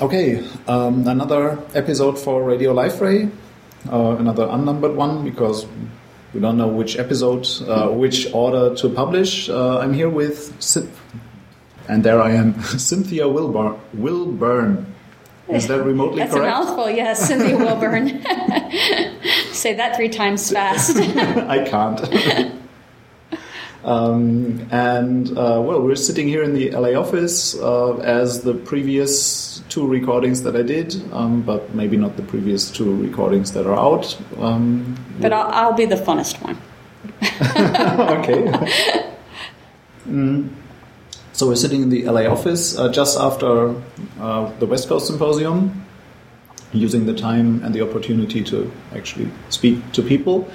Okay, um, another episode for Radio Liferay, uh, another unnumbered one because we don't know which episode, uh, which order to publish. Uh, I'm here with, Cyn- and there I am, Cynthia Wilburn. Wilburn. Is that remotely That's correct? a mouthful, yes, Cynthia Wilburn. Say that three times fast. I can't. um, and uh, well, we're sitting here in the LA office uh, as the previous two recordings that I did, um, but maybe not the previous two recordings that are out. Um, but I'll, I'll be the funnest one. okay. Mm. So we're sitting in the LA office uh, just after uh, the West Coast Symposium, using the time and the opportunity to actually speak to people.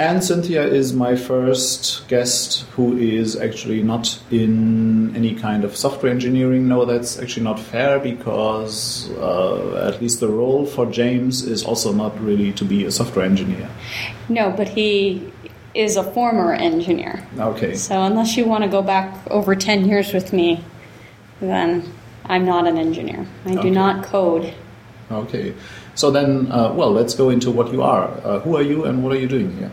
And Cynthia is my first guest who is actually not in any kind of software engineering. No, that's actually not fair because uh, at least the role for James is also not really to be a software engineer. No, but he is a former engineer. Okay. So unless you want to go back over 10 years with me, then I'm not an engineer. I do not code. Okay. So then, uh, well, let's go into what you are. Uh, who are you and what are you doing here?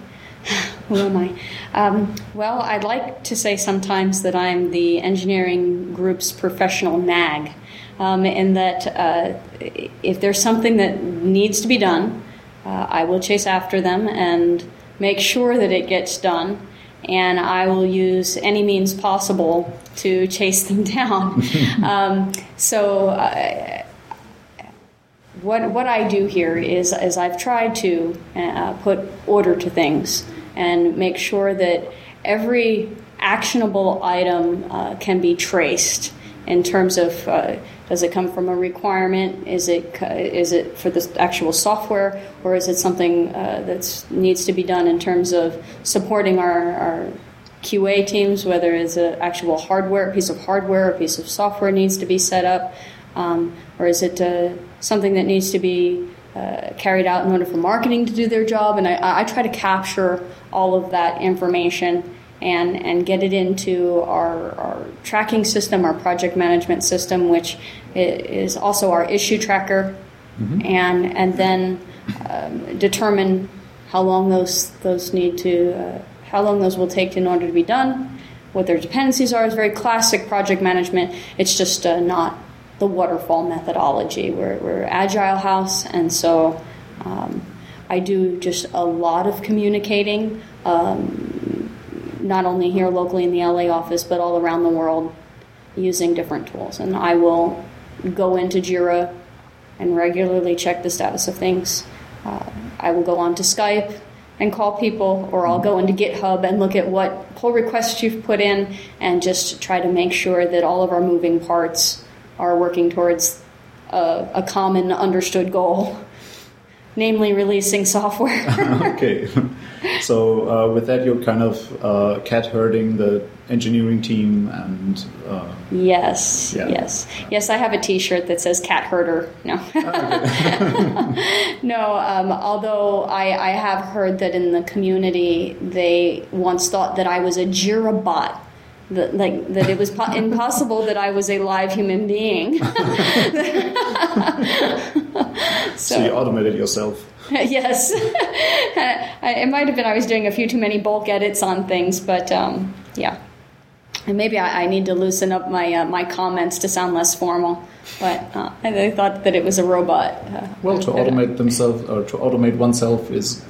Who am I? Um, well, I'd like to say sometimes that I'm the engineering group's professional nag, um, in that uh, if there's something that needs to be done, uh, I will chase after them and make sure that it gets done, and I will use any means possible to chase them down. um, so. Uh, what what I do here is is I've tried to uh, put order to things and make sure that every actionable item uh, can be traced in terms of uh, does it come from a requirement? Is it it for the actual software or is it something uh, that needs to be done in terms of supporting our, our QA teams whether it's an actual hardware piece of hardware a piece of software needs to be set up um, or is it uh, something that needs to be uh, carried out in order for marketing to do their job? And I, I try to capture all of that information and, and get it into our, our tracking system, our project management system, which is also our issue tracker, and, and then um, determine how long those, those need to, uh, how long those will take in order to be done, what their dependencies are. It's very classic project management. It's just uh, not the waterfall methodology. We're, we're agile house, and so um, I do just a lot of communicating, um, not only here locally in the LA office, but all around the world using different tools. And I will go into Jira and regularly check the status of things. Uh, I will go on to Skype and call people, or I'll go into GitHub and look at what pull requests you've put in and just try to make sure that all of our moving parts are working towards a, a common understood goal, namely releasing software. okay. So uh, with that, you're kind of uh, cat herding the engineering team and. Uh, yes, Yeah. yes, yes. I have a T-shirt that says "cat herder." No, no. Um, although I, I have heard that in the community they once thought that I was a Jira bot. That, like that it was po- impossible that I was a live human being. so you automated yourself. yes. it might have been I was doing a few too many bulk edits on things, but um, yeah. And maybe I, I need to loosen up my uh, my comments to sound less formal. But uh, I thought that it was a robot. Uh, Well, to automate themselves or to automate oneself is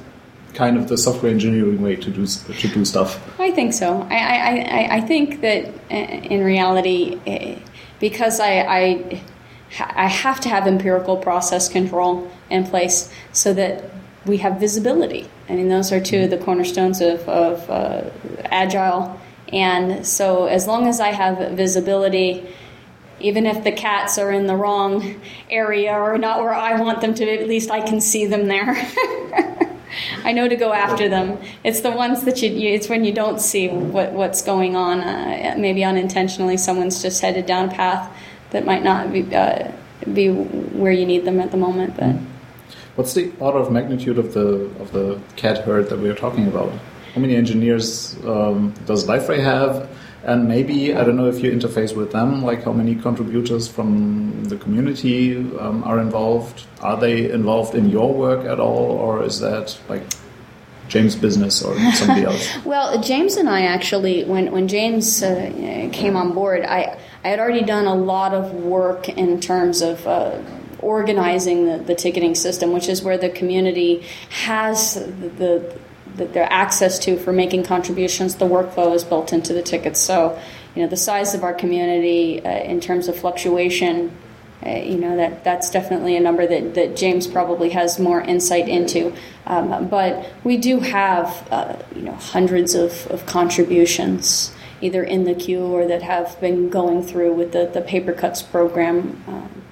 kind of the software engineering way to do to do stuff. I think so. I, I, I, think that uh, in reality, eh, because I, I, I have to have empirical process control in place so that we have visibility. I mean, those are two of the cornerstones of, of uh, agile. And so, as long as I have visibility, even if the cats are in the wrong area or not where I want them to, at least I can see them there. I know to go after them. It's the ones that you, you it's when you don't see what, what's going on. Uh, maybe unintentionally, someone's just headed down a path that might not be, uh, be where you need them at the moment. But What's the order of magnitude of the of the cat herd that we are talking about? How many engineers um, does Liferay have? And maybe I don't know if you interface with them, like how many contributors from the community um, are involved. Are they involved in your work at all, or is that like James' business or somebody else? well, James and I actually, when when James uh, came on board, I I had already done a lot of work in terms of. Uh, organizing the, the ticketing system, which is where the community has the, the that their access to for making contributions. The workflow is built into the tickets. So, you know, the size of our community uh, in terms of fluctuation, uh, you know, that that's definitely a number that, that James probably has more insight into. Um, but we do have, uh, you know, hundreds of, of contributions either in the queue or that have been going through with the, the paper cuts program. Um,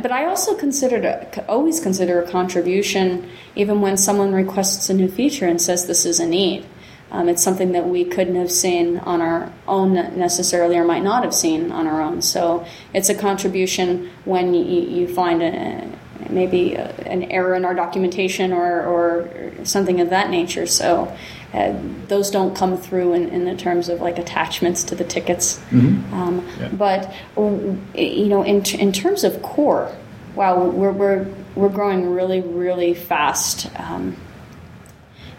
but I also considered a, always consider a contribution even when someone requests a new feature and says this is a need. Um, it's something that we couldn't have seen on our own necessarily, or might not have seen on our own. So it's a contribution when you, you find a, maybe a, an error in our documentation or, or something of that nature. So uh, those don't come through in, in, the terms of like attachments to the tickets. Mm-hmm. Um, yeah. But you know, in in terms of core, wow, we're we're we're growing really really fast. Um,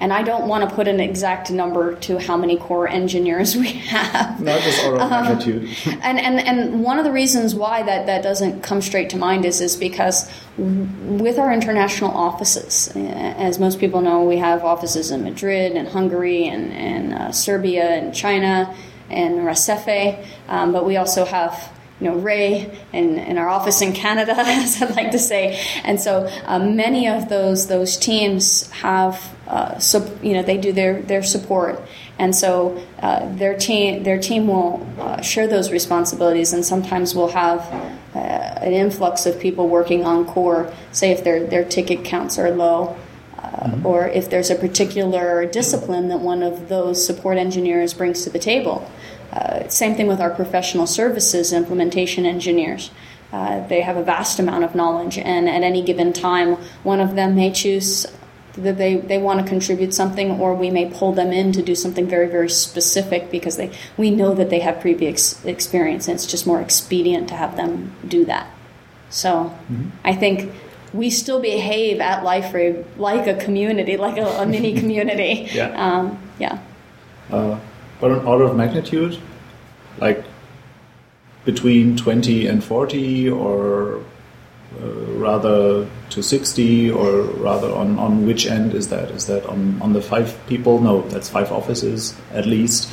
and I don't want to put an exact number to how many core engineers we have. Not just order of um, magnitude. and, and and one of the reasons why that, that doesn't come straight to mind is is because with our international offices, as most people know, we have offices in Madrid and Hungary and, and uh, Serbia and China and Recife, um, but we also have you know, Ray in, in our office in Canada, as I'd like to say. And so um, many of those those teams have, uh, so, you know, they do their, their support. And so uh, their team their team will uh, share those responsibilities, and sometimes we'll have uh, an influx of people working on core. Say if their their ticket counts are low, uh, mm-hmm. or if there's a particular discipline that one of those support engineers brings to the table. Uh, same thing with our professional services implementation engineers. Uh, they have a vast amount of knowledge, and at any given time, one of them may choose that they, they want to contribute something, or we may pull them in to do something very, very specific because they we know that they have previous experience, and it's just more expedient to have them do that. So mm-hmm. I think we still behave at Liferay like a community, like a, a mini community. yeah. Um, yeah. Uh, but an order of magnitude, like between 20 and 40, or uh, rather to 60, or rather on, on which end is that? Is that on, on the five people? No, that's five offices at least.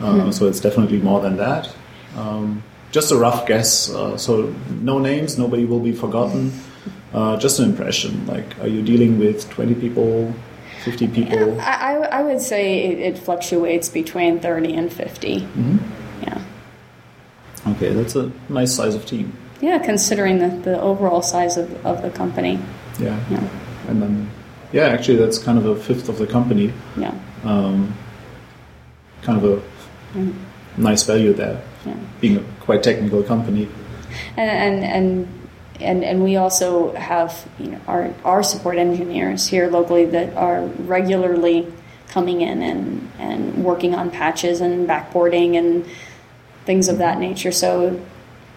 Uh, mm. So it's definitely more than that. Um, just a rough guess. Uh, so no names, nobody will be forgotten. Uh, just an impression. Like, are you dealing with 20 people, 50 people? I, I would say it, it, fluctuates between 30 and 50. Mm-hmm. Yeah. Okay, that's a nice size of team. Yeah, considering the, the overall size of, of the company. Yeah. yeah. And then, yeah, actually, that's kind of a fifth of the company. Yeah. Um, kind of a mm. nice value there, yeah. being a quite technical company. And, and, and and and we also have you know our our support engineers here locally that are regularly coming in and and working on patches and backporting and things of that nature. So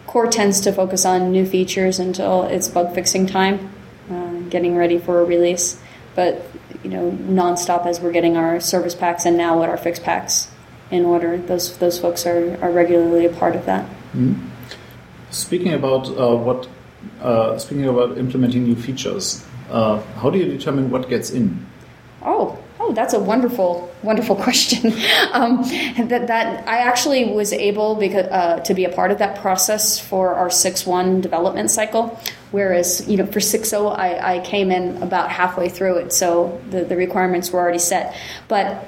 core tends to focus on new features until it's bug fixing time, uh, getting ready for a release. But you know, nonstop as we're getting our service packs and now what our fix packs in order. Those those folks are, are regularly a part of that. Mm-hmm. Speaking about uh, what uh, speaking about implementing new features, uh, how do you determine what gets in? Oh, oh, that's a wonderful, wonderful question. um, that that I actually was able because uh, to be a part of that process for our six one development cycle. Whereas you know for six zero, oh, I, I came in about halfway through it, so the, the requirements were already set. But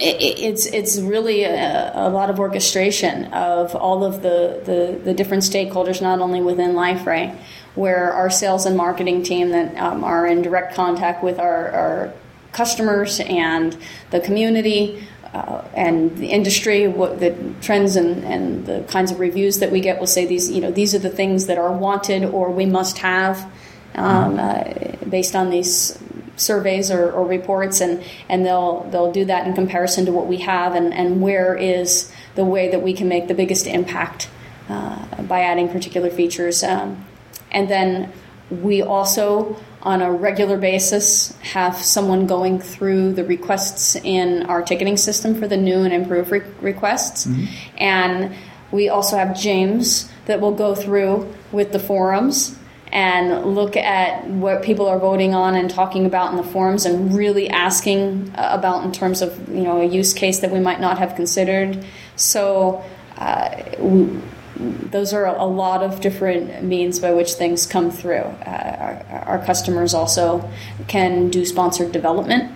it's it's really a, a, lot of orchestration of all of the, the, the, different stakeholders, not only within Liferay, where our sales and marketing team that um, are in direct contact with our, our customers and the community uh, and the industry, what the trends and, and the kinds of reviews that we get will say these you know these are the things that are wanted or we must have um, uh, based on these surveys or, or, reports, and, and they'll they'll do that in comparison to what we have, and, and where is the way that we can make the biggest impact uh, by adding particular features. Um, and then we also, on a regular basis, have someone going through the requests in our ticketing system for the new and improved re- requests. Mm-hmm. And we also have James that will go through with the forums and look at what people are voting on and talking about in the forums and really asking about in terms of you know a use case that we might not have considered. So uh, we, those are a lot of different means by which things come through. Uh, our, our, customers also can do sponsored development.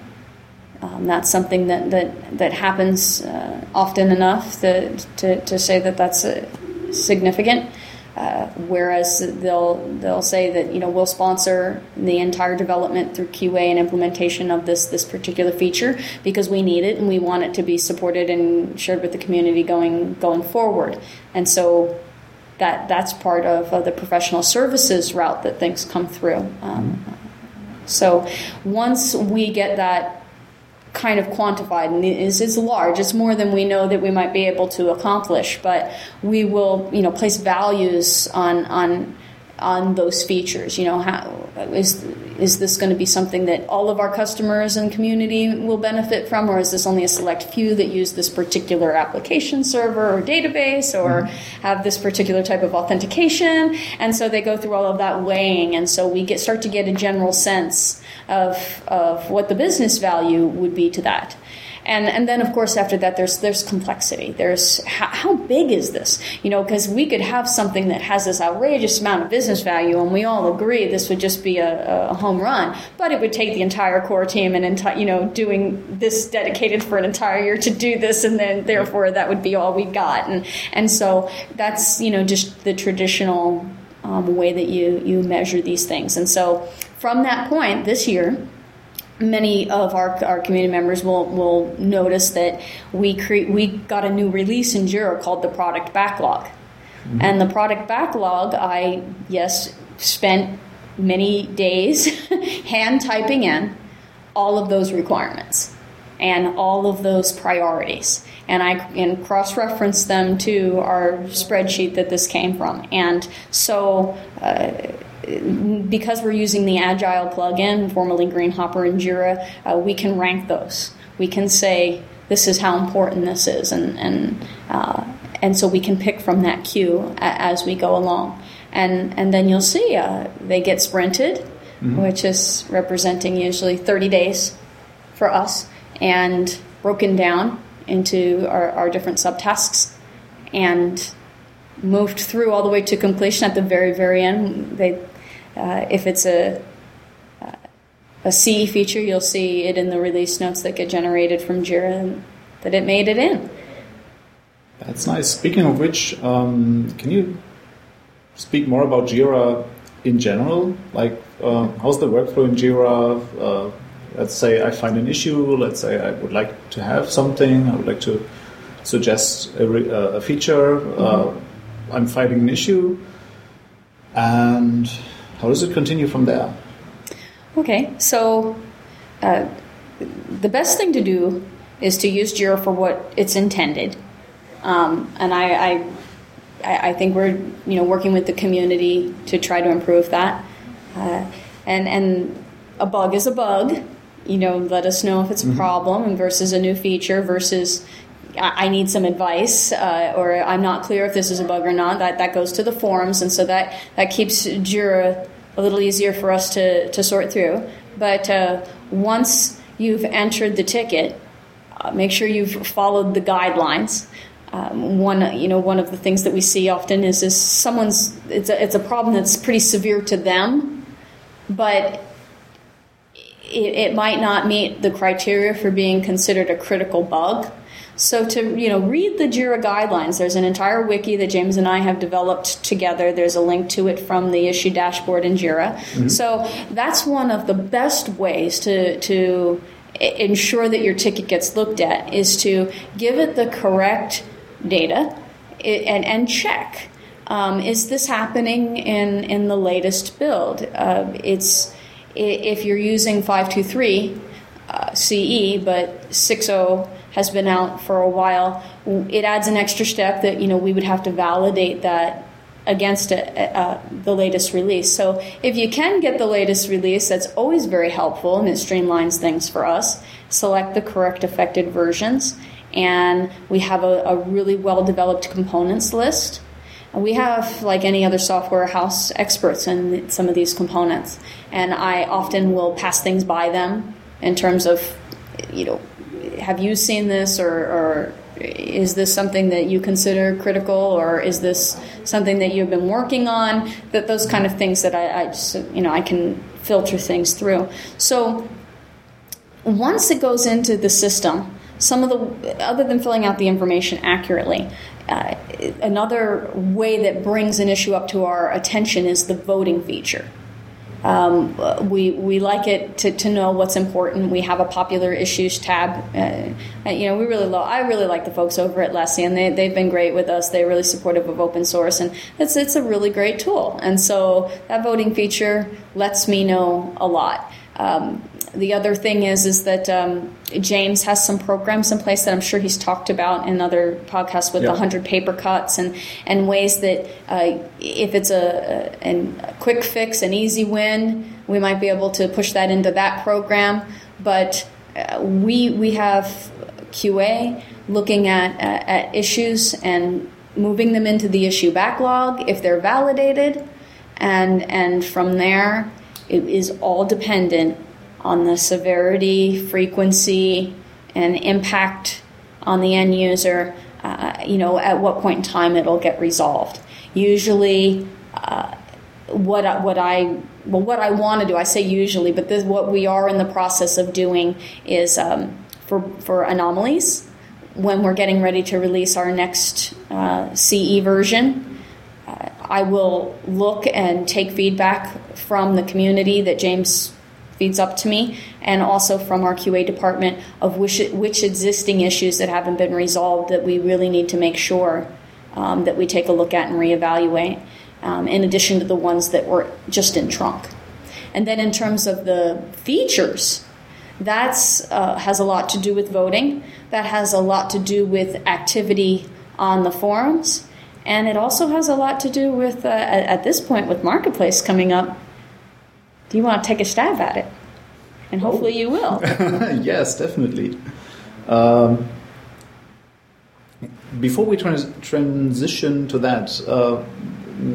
Um, that's something that that that happens uh, often enough to, to, to say that that's uh, significant. Uh, whereas they'll they'll say that you know we'll sponsor the entire development through QA and implementation of this this particular feature because we need it and we want it to be supported and shared with the community going going forward. And so that that's part of uh, the professional services route that things come through. Um, so once we get that kind of quantified and is is large. It's more than we know that we might be able to accomplish, but we will, you know, place values on on on those features. You know, how is is this going to be something that all of our customers and community will benefit from, or is this only a select few that use this particular application server or database, or mm-hmm. have this particular type of authentication? And so they go through all of that weighing, and so we get start to get a general sense of of what the business value would be to that and and then of course after that there's there's complexity. There's how, how big is this? You know because we could have something that has this outrageous amount of business value and we all agree this would just be a, a home run but it would take the entire core team and enti- you know doing this dedicated for an entire year to do this and then therefore that would be all we got. And and so that's you know just the traditional um, way that you you measure these things. And so from that point this year many of our, our community members will, will notice that we cre- we got a new release in Jira called the product backlog. Mm-hmm. And the product backlog, I, yes, spent many days hand typing in all of those requirements and all of those priorities. And I and cross reference them to our spreadsheet that this came from. And so, uh, because we're using the Agile plugin, formerly Greenhopper and Jira, uh, we can rank those. We can say this is how important this is, and and uh, and so we can pick from that queue as we go along, and and then you'll see uh, they get sprinted, mm-hmm. which is representing usually 30 days for us, and broken down into our, our different subtasks, and moved through all the way to completion at the very very end they uh, if it's a a CE feature, you'll see it in the release notes that get generated from Jira that it made it in. That's nice. Speaking of which, um, can you speak more about Jira in general? Like, uh, how's the workflow in Jira? Uh, let's say I find an issue. Let's say I would like to have something. I would like to suggest a, uh, a feature. Mm-hmm. I'm finding an issue, and how does it continue from there? Okay, so uh, the best thing to do is to use Jira for what it's intended, um, and I, I, I think we're you know working with the community to try to improve that, uh, and and a bug is a bug. You know, let us know if it's a mm-hmm. problem versus a new feature versus I need some advice, uh, or I'm not clear if this is a bug or not. That that goes to the forums, and so that that keeps Jira a little easier for us to to sort through. But uh, once you've entered the ticket, uh, make sure you've followed the guidelines. Um, one, you know, one of the things that we see often is is someone's it's a, it's a problem that's pretty severe to them, but it, it might not meet the criteria for being considered a critical bug. So to you know read the Jira guidelines, there's an entire wiki that James and I have developed together. There's a link to it from the issue dashboard in Jira. Mm-hmm. So that's one of the best ways to to ensure that your ticket gets looked at is to give it the correct data and, and check. Um, is this happening in, in the latest build? Uh, it's if you're using 523 uh, CE, but 60 has been out for a while, it adds an extra step that you know we would have to validate that against a, uh, the latest release. So if you can get the latest release, that's always very helpful and it streamlines things for us. Select the correct affected versions, and we have a, a really well developed components list. We have, like any other software house, experts in some of these components, and I often will pass things by them in terms of, you know, have you seen this or, or is this something that you consider critical or is this something that you've been working on? That those kind of things that I, I just you know i can filter things through. So once it goes into the system some of the other than filling out the information accurately uh, another way that brings an issue up to our attention is the voting feature um, we we like it to, to know what's important. We have a popular issues tab. Uh, you know, we really love. I really like the folks over at LESI, and they they've been great with us. They're really supportive of open source, and it's it's a really great tool. And so that voting feature lets me know a lot. Um, the other thing is is that um, James has some programs in place that I'm sure he's talked about in other podcasts with the 100 paper cuts and, and ways that uh, if it's a, a, a, quick fix, an easy win, we might be able to push that into that program. But uh, we, we have QA looking at, uh, at issues and moving them into the issue backlog if they're validated. And, and from there, it is all dependent on the severity, frequency, and impact on the end user, uh, you know, at what point in time it'll get resolved. Usually, uh, what what I well, what I want to do, I say usually, but this, what we are in the process of doing is um, for for anomalies when we're getting ready to release our next uh, CE version. I will look and take feedback from the community that James feeds up to me, and also from our QA department of which, which existing issues that haven't been resolved that we really need to make sure um, that we take a look at and reevaluate, um, in addition to the ones that were just in trunk. And then in terms of the features, that uh, has a lot to do with voting. That has a lot to do with activity on the forums. And it also has a lot to do with, uh, at this point, with Marketplace coming up, do you want to take a stab at it? And hopefully oh. you will. yes, definitely. Um, before we trans transition to that, uh,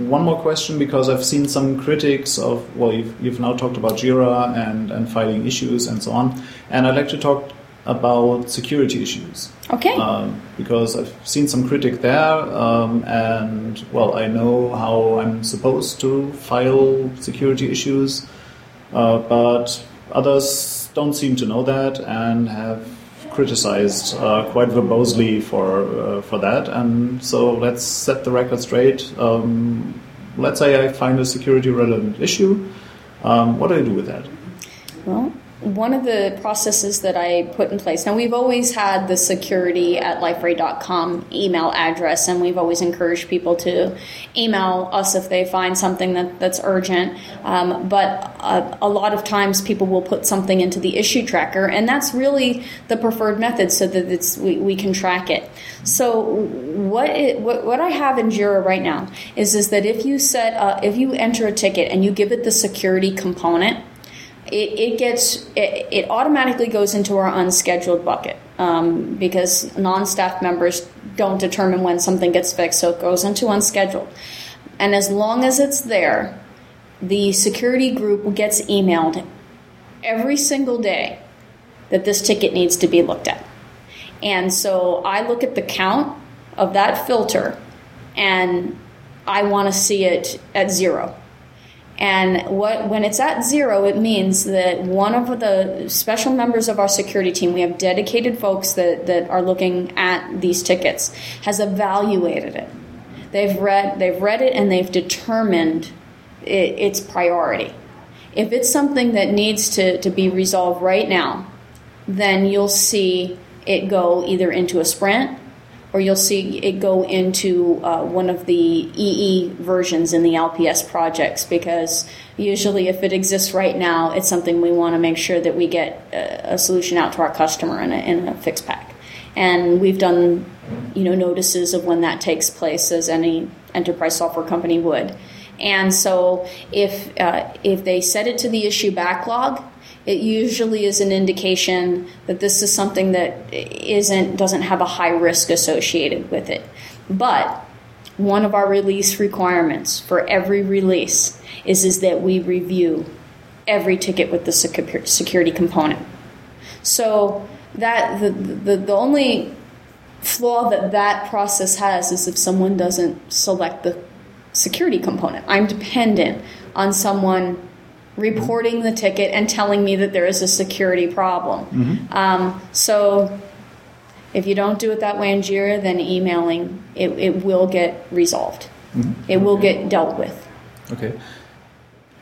one more question because I've seen some critics of, well, you've, you've now talked about Jira and, and filing issues and so on. And I'd like to talk about security issues. Okay. Um, because I've seen some critic there, um, and well, I know how I'm supposed to file security issues. Uh, but others don't seem to know that and have criticized uh, quite verbosely for uh, for that. And so let's set the record straight. Um, let's say I find a security relevant issue. Um, what do I do with that? Well, one of the processes that I put in place. Now, we've always had the security at liferay.com email address, and we've always encouraged people to email us if they find something that, that's urgent. Um, but uh, a lot of times, people will put something into the issue tracker, and that's really the preferred method so that it's, we, we can track it. So, what, it, what, what I have in Jira right now is, is that if you set uh, if you enter a ticket and you give it the security component, it, it gets it, it, automatically goes into our unscheduled bucket um, because non-staff members don't determine when something gets fixed, so it goes into unscheduled. And as long as it's there, the security group gets emailed every single day that this ticket needs to be looked at. And so I look at the count of that filter and I want to see it at zero. And what, when it's at zero, it means that one of the special members of our security team, we have dedicated folks that, that are looking at these tickets, has evaluated it. They've read, they've read it and they've determined it, its priority. If it's something that needs to, to be resolved right now, then you'll see it go either into a sprint or you'll see it go into uh, one of the EE versions in the LPS projects because usually if it exists right now, it's something we want to make sure that we get a, a solution out to our customer in a, in a fixed pack. and we've done you know notices of when that takes place as any enterprise software company would. And so if uh, if they set it to the issue backlog, it usually is an indication that this is something that isn't doesn't have a high risk associated with it. But one of our release requirements for every release is is that we review every ticket with the security component. So that the, the, the only flaw that that process has is if someone doesn't select the security component. I'm dependent on someone reporting the ticket and telling me that there is a security problem. Mm-hmm. Um, so if you don't do it that way in Jira, then emailing it, it will get resolved. Mm-hmm. It will get dealt with. Okay.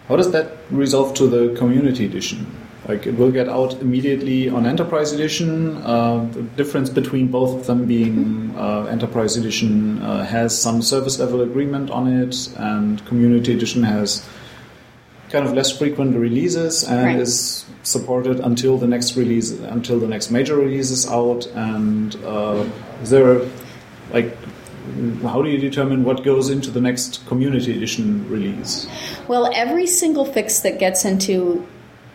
How does that resolve to the community edition? Like it will get out immediately on Enterprise Edition. Uh, the difference between both of them being uh, Enterprise Edition uh, has some service level agreement on it, and Community Edition has kind of less frequent releases and right. is supported until the next release, until the next major release is out. And uh, is there like how do you determine what goes into the next community edition release? Well, every single fix that gets into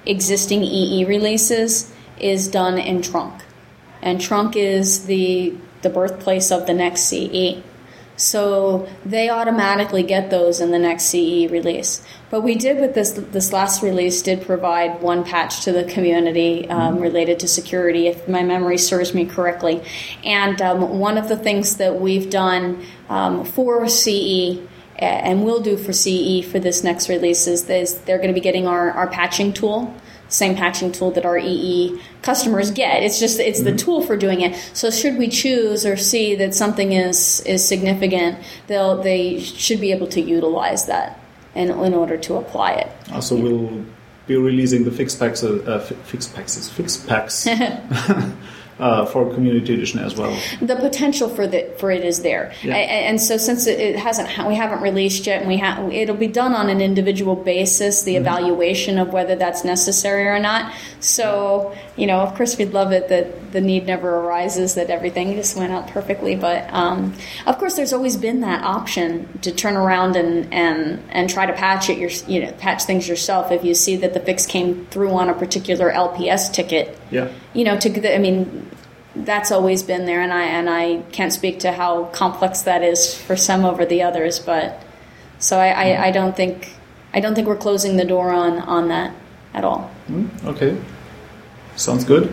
existing EE releases is done in Trunk. And Trunk is the, the birthplace of the next CE. So they automatically get those in the next CE release. But we did with this this last release did provide one patch to the community um, mm-hmm. related to security, if my memory serves me correctly. And um, one of the things that we've done um, for CE and will do for CE for this next release is they're going to be getting our, our patching tool same patching tool that our EE customers get. It's just it's mm-hmm. the tool for doing it. So should we choose or see that something is is significant, they'll they should be able to utilize that in, in order to apply it. Also, we'll be releasing the fixed packs, uh, fixed packs, fixed packs uh, for community edition as well. The potential for the for it is there, yeah. and so since it hasn't, we haven't released yet, and we have, it'll be done on an individual basis, the mm-hmm. evaluation of whether that's necessary or not. So you know, of course, we'd love it that the need never arises that everything just went out perfectly, but um, of course, there's always been that option to turn around and and and try to patch it, your you know, patch things yourself if you see that the fix came through on a particular LPS ticket. Yeah. You know, to I mean that's always been there, and I and I can't speak to how complex that is for some over the others, but so I, I, I don't think I don't think we're closing the door on on that at all. Mm, okay, sounds good.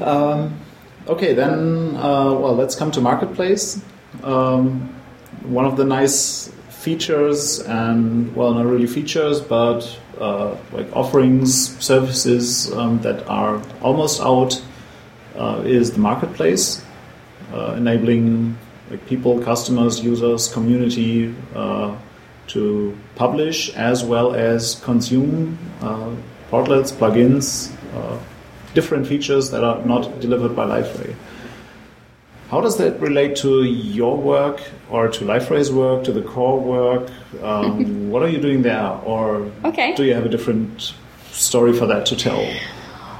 Um, okay, then uh, well, let's come to marketplace. Um, one of the nice features, and well, not really features, but uh, like offerings, services um, that are almost out uh, is the marketplace, uh, enabling like people, customers, users, community uh, to publish as well as consume uh, portlets, plugins, different features that are not delivered by Liferay. How does that relate to your work or to Liferay's work, to the core work? Um, what are you doing there? Or okay. do you have a different story for that to tell?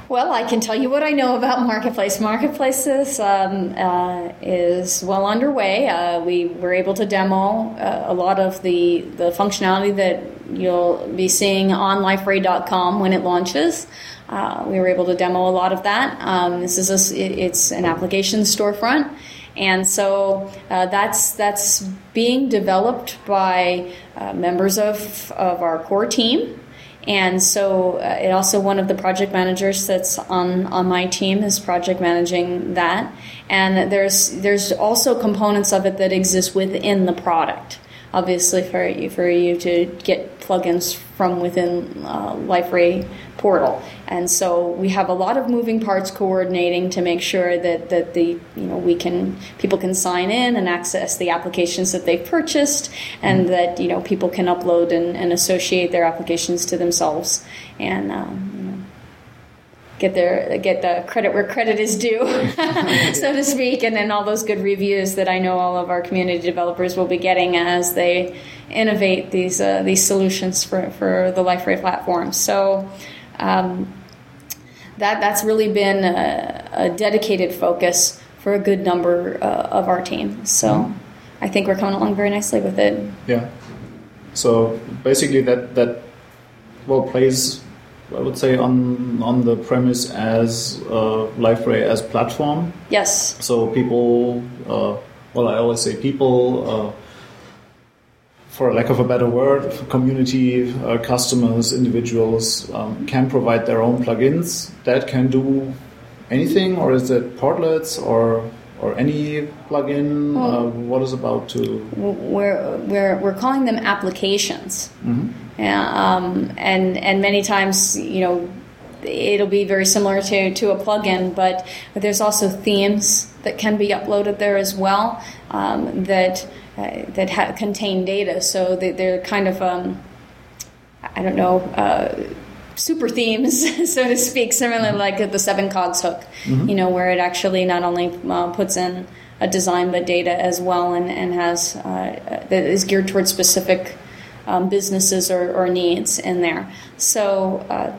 Well, I can tell you what I know about Marketplace. Marketplaces um, uh, is well underway. Uh, we were able to demo uh, a lot of the, the functionality that you'll be seeing on liferay.com when it launches. Uh, we were able to demo a lot of that. Um, this is a, it's an application storefront. And so uh, that's that's being developed by uh, members of, of our core team. And so, uh, it also one of the project managers that's on on my team is project managing that. And there's there's also components of it that exist within the product. Obviously, for you for you to get plugins from within uh, Liferay portal. And so we have a lot of moving parts coordinating to make sure that, that the you know we can people can sign in and access the applications that they've purchased and mm-hmm. that you know people can upload and, and associate their applications to themselves and um, you know, get their get the credit where credit is due, so to speak, and then all those good reviews that I know all of our community developers will be getting as they innovate these uh, these solutions for, for the Liferay platform. So um, that that's really been a, a dedicated focus for a good number uh, of our team. So Mhm. I think we're coming along very nicely with it. Yeah. So basically, that that well plays, I would say, on on the premise as uh, Liferay as platform. Yes. So people, uh, well, I always say people, uh, for lack of a better word, community, uh, customers, individuals um, can provide their own plugins that can do anything, or is it portlets or or any plugin? Well- uh, what is about to? We're we're we're calling them applications. Mhm. Yeah, um, and and many times, you know, it'll be very similar to, to a plugin, but there's also themes that can be uploaded there as well um, that uh, that ha- contain data. So they, they're kind of um, I don't know. Uh, Super themes, so to speak, similar like the seven cogs hook, you know, where it actually not only uh, puts in a design but data as well, and and has uh, that is geared towards specific um, businesses or, or needs in there. So, uh,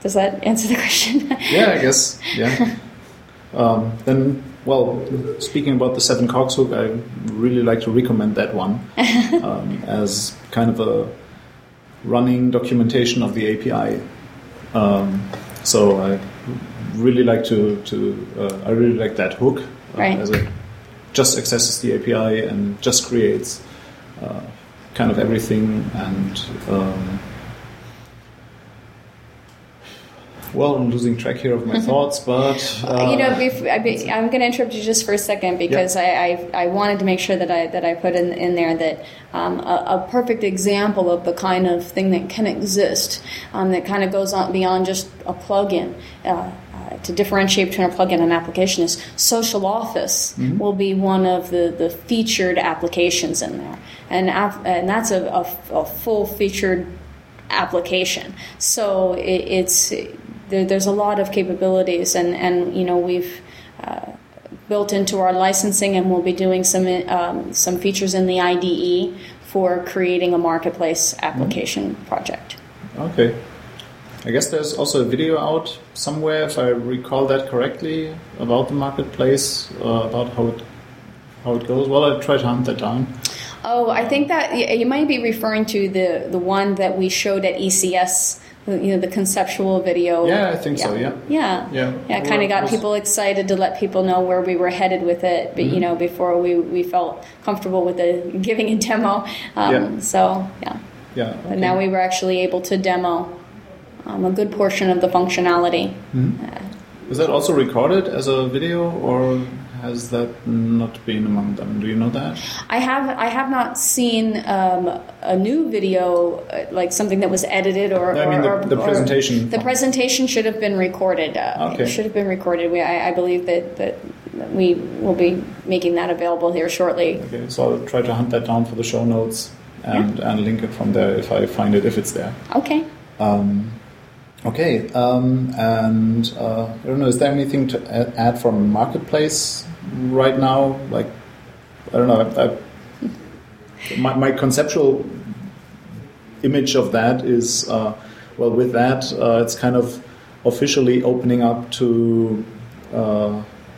does that answer the question? Yeah, I guess. Yeah. um, then, well, speaking about the seven cogs hook, I really like to recommend that one um, as kind of a running documentation of the API. Um, so I really like to, to uh, I really like that hook uh, Right. as it just accesses the API and just creates uh, kind of everything and um, well, I'm losing track here of my thoughts, but uh, you know, if, I I'm going to interrupt you just for a second because I, I, I wanted to make sure that I that I put in, in there that um, a, a perfect example of the kind of thing that can exist um, that kind of goes on beyond just a plugin. Uh, uh, to differentiate between a plugin and an application is Social Office will be one of the, the featured applications in there, and and that's a, a, a full featured application. So it, it's there, there's a lot of capabilities, and and you know we've. Uh, built into our licensing, and we'll be doing some um, some features in the IDE for creating a marketplace application project. okay. I guess there's also a video out somewhere, if I recall that correctly, about the marketplace, uh, about how it how it goes. Well, I'll try to hunt that down. Oh, I think that you might be referring to the the one that we showed at ECS. You know, the conceptual video. Yeah, I think so, yeah. Yeah. Yeah. Yeah. It kind of got people excited to let people know where we were headed with it. But Mm-hmm. you know, before we we felt comfortable with the giving a demo. Um, Yeah. So yeah. Yeah. But now we were actually able to demo um, a good portion of the functionality. Is that also recorded as a video, or has that not been among them? Do you know that? I have I have not seen um, a new video uh, like something that was edited or. I mean the- or- the or- presentation. The presentation should have been recorded. Uh, Okay. It should have been recorded. We, I, I believe that, that we will be making that available here shortly. Okay, so I'll try to hunt that down for the show notes and, and link it from there if I find it, if it's there. Okay. Um, okay, um, and uh, I don't know, is there anything to add from Marketplace right now? Like, I don't know, I, my, my conceptual image of that is, uh, well, with that, uh, it's kind of officially opening up to.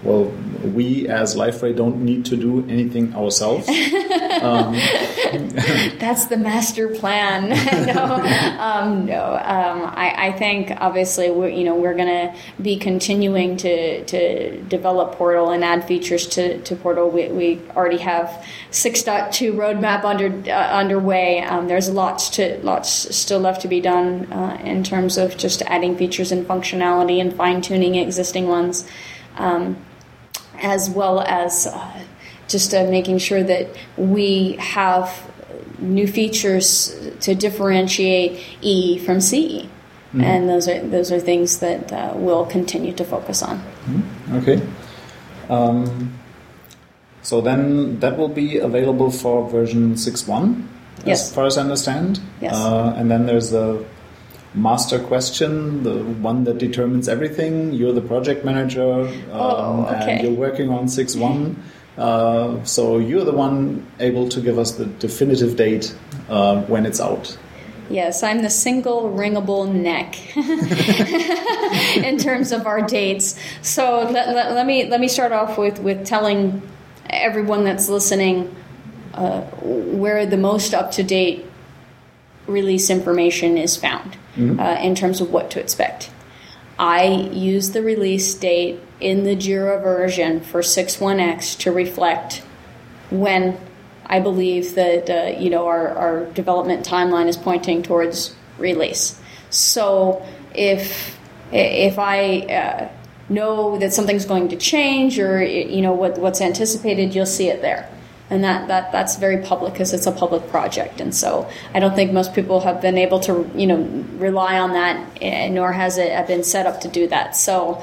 Well, we as Liferay don't need to do anything ourselves. That's the master plan. no, um, no. Um, I, I think obviously we're you know we're going to be continuing to, to develop Portal and add features to, to Portal. We, we already have 6.2 roadmap under uh, underway. Um, there's lots to lots still left to be done uh, in terms of just adding features and functionality and fine tuning existing ones. Um, as well as uh, just uh, making sure that we have new features to differentiate E from CE. And those are those are things that uh, we'll continue to focus on. Okay. Um, so then that will be available for version 6.1, Yes. as far as I understand. Yes. Uh, and then there's the master question, the one that determines everything. You're the project manager, um, Oh, okay. and you're working on 6.1. Uh, so you're the one able to give us the definitive date uh, when it's out. Yes, I'm the single ringable neck in terms of our dates. So let, let, let, me let me start off with with telling everyone that's listening uh, where the most up to date release information is found mm-hmm. uh, in terms of what to expect. I use the release date in the Jira version for 6.1x to reflect when I believe that uh, you know our, our development timeline is pointing towards release. So if if I uh, know that something's going to change or you know what, what's anticipated, you'll see it there and that, that that's very public because it's a public project. And so i don't think most people have been able to you know rely on that eh, nor has it been set up to do that. So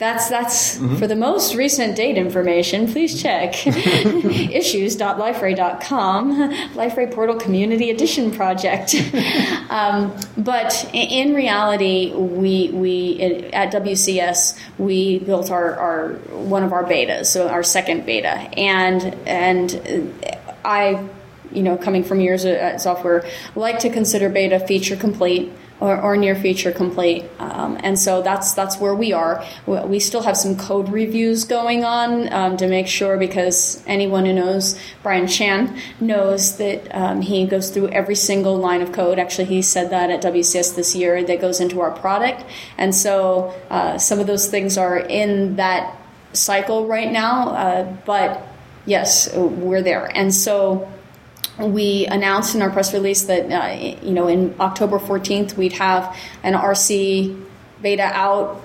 that's that's mm-hmm. for the most recent date information. Please check issues.liferay.com, Liferay Portal Community Edition project. um, but in reality, we we at WCS we built our, our one of our betas, so our second beta, and and I you know, coming from years at software, like to consider beta feature complete or, or near feature complete. Um, and so that's that's where we are. We still have some code reviews going on um, to make sure because anyone who knows Brian Chan knows that um, he goes through every single line of code. Actually, he said that at WCS this year that goes into our product. And so uh, some of those things are in that cycle right now. Uh, but yes, we're there. And so we announced in our press release that uh, you know in October 14th we'd have an RC beta out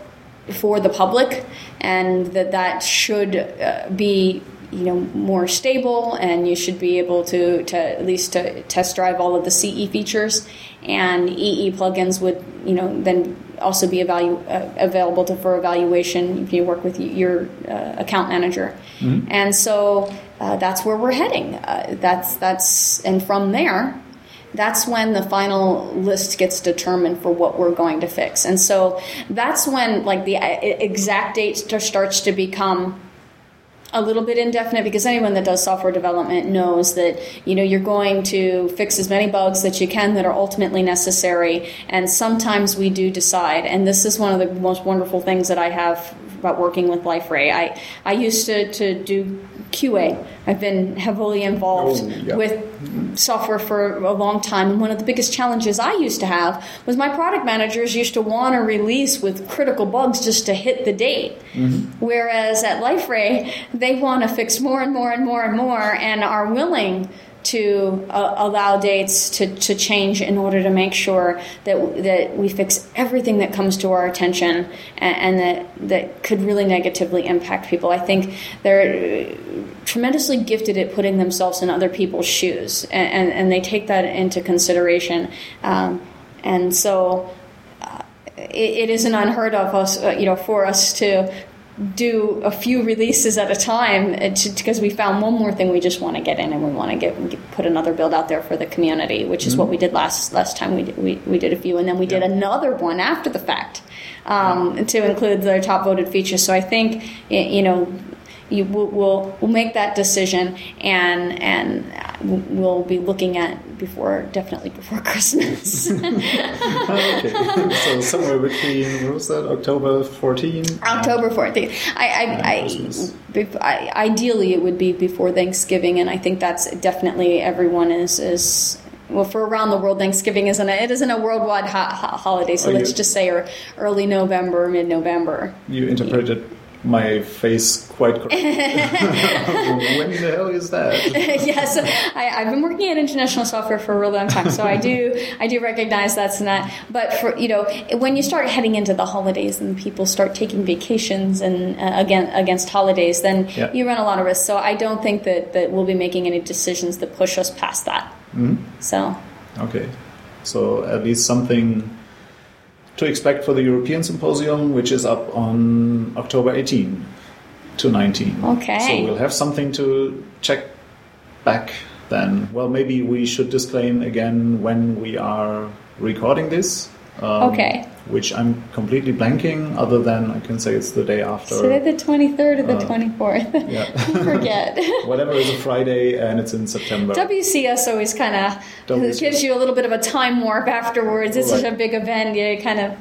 for the public, and that that should uh, be you know more stable, and you should be able to to at least to test drive all of the CE features, and EE plugins would you know then also be evalu- uh, available to, for evaluation if you work with your uh, account manager, mm-hmm. and so uh, that's where we're heading. Uh, that's that's and from there, that's when the final list gets determined for what we're going to fix. And so that's when like the uh, exact date starts to become a little bit indefinite because anyone that does software development knows that you know you're going to fix as many bugs that you can that are ultimately necessary and sometimes we do decide and this is one of the most wonderful things that I have about working with Liferay. I I used to, to do QA. I've been heavily involved oh, yeah. with software for a long time. And one of the biggest challenges I used to have was my product managers used to want to release with critical bugs just to hit the date. Mm-hmm. Whereas at Liferay, they want to fix more and more and more and more and are willing to uh, allow dates to, to change in order to make sure that that we fix everything that comes to our attention and, and that that could really negatively impact people. I think they're tremendously gifted at putting themselves in other people's shoes, and, and, and they take that into consideration. Um, and so uh, it, it isn't unheard of us, uh, you know, for us to do a few releases at a time because we found one more thing we just want to get in and we want to get, get put another build out there for the community which is mm-hmm. what we did last last time we did, we, we did a few and then we did another one after the fact um, to include the top voted features so i think you know you we'll, we'll make that decision and and we'll be looking at before definitely before Christmas. okay, so somewhere between what was that October 14th? October 14th. I I, I, I, ideally it would be before Thanksgiving, and I think that's definitely everyone is is well for around the world thanksgiving isn't a, it isn't a worldwide ho- ho- holiday so oh, let's you, just say er, early november mid-november you interpreted my face quite correctly. when the hell is that? yes, I, have been working at international software for a really long time, so I do I do recognize that's not. But for you know, when you start heading into the holidays and people start taking vacations and uh, again against holidays, then yeah. you run a lot of risk. So I don't think that that we'll be making any decisions that push us past that. Mm-hmm. So. Okay, so at least something to expect for the European Symposium, which is up on October 18 to 19. Okay. So we'll have something to check back then. Well, maybe we should disclaim again when we are recording this. Um, okay. Which I'm completely blanking. Other than I can say it's the day after. Today the 23rd or the Uh, 24th. yeah. Forget. Whatever is a Friday and it's in September. WCS always kind of gives you a little bit of a time warp afterwards. It's such a big event. You kind of,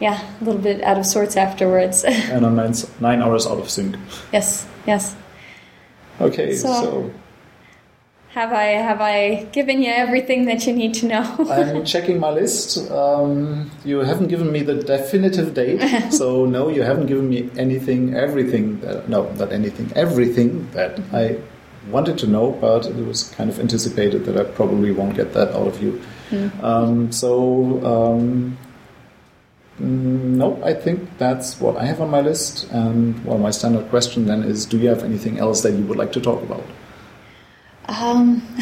yeah, a little bit out of sorts afterwards. and I'm nine, nine hours out of sync. yes, yes. Okay, So- so Have I have I given you everything that you need to know? I'm checking my list. Um, you haven't given me the definitive date, so no, you haven't given me anything, everything. That, no, not anything, everything that I wanted to know, but it was kind of anticipated that I probably won't get that out of you. Um, so um, mm, no, I think that's what I have on my list. And well, my standard question then is: Do you have anything else that you would like to talk about um,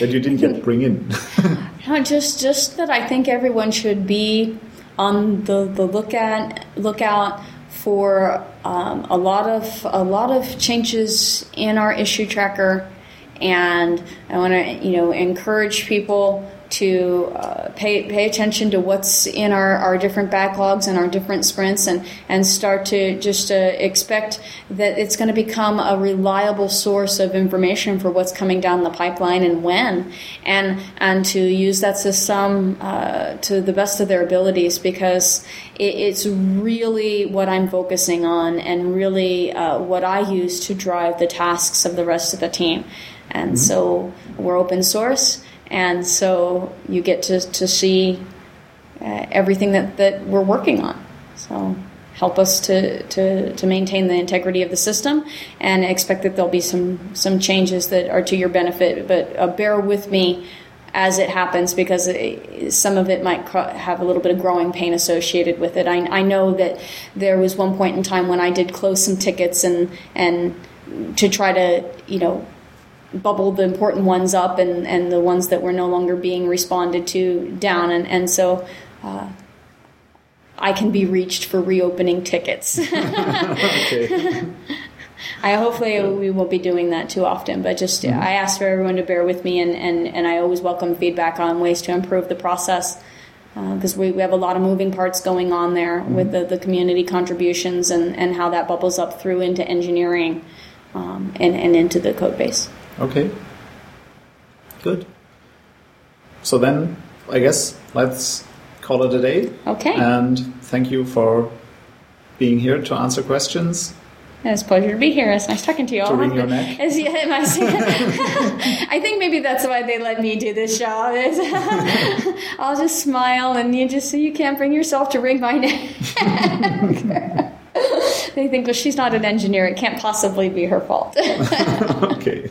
that you didn't yet bring in? no, just just that I think everyone should be on the the look at lookout for um, a lot of a lot of changes in our issue tracker, and I want to you know encourage people to uh, pay pay attention to what's in our, our different backlogs and our different sprints, and and start to just uh, expect that it's going to become a reliable source of information for what's coming down the pipeline and when, and and to use that system uh, to the best of their abilities because it, it's really what I'm focusing on and really uh, what I use to drive the tasks of the rest of the team. And so we're open source, and so you get to, to see uh, everything that, that we're working on. So help us to, to, to maintain the integrity of the system and expect that there'll be some, some changes that are to your benefit, but uh, bear with me as it happens because it, some of it might have a little bit of growing pain associated with it. I, I know that there was one point in time when I did close some tickets and and to try to you know bubble the important ones up and, and the ones that were no longer being responded to down and and so. Uh, I can be reached for reopening tickets. I hopefully we won't be doing that too often, but just I ask for everyone to bear with me, and, and, and I always welcome feedback on ways to improve the process because we, we have a lot of moving parts going on there with the, the community contributions and, and how that bubbles up through into engineering um, and, and into the code base. Okay. Good. So then, I guess let's call it a day. Okay. And thank you for being here to answer questions. It's a pleasure to be here. It's nice talking to you all. To wring your neck? It's- yeah, it must- I think maybe that's why they let me do this job. Is I'll just smile and you just you can't bring yourself to wring my neck. they think, well, she's not an engineer. It can't possibly be her fault. okay.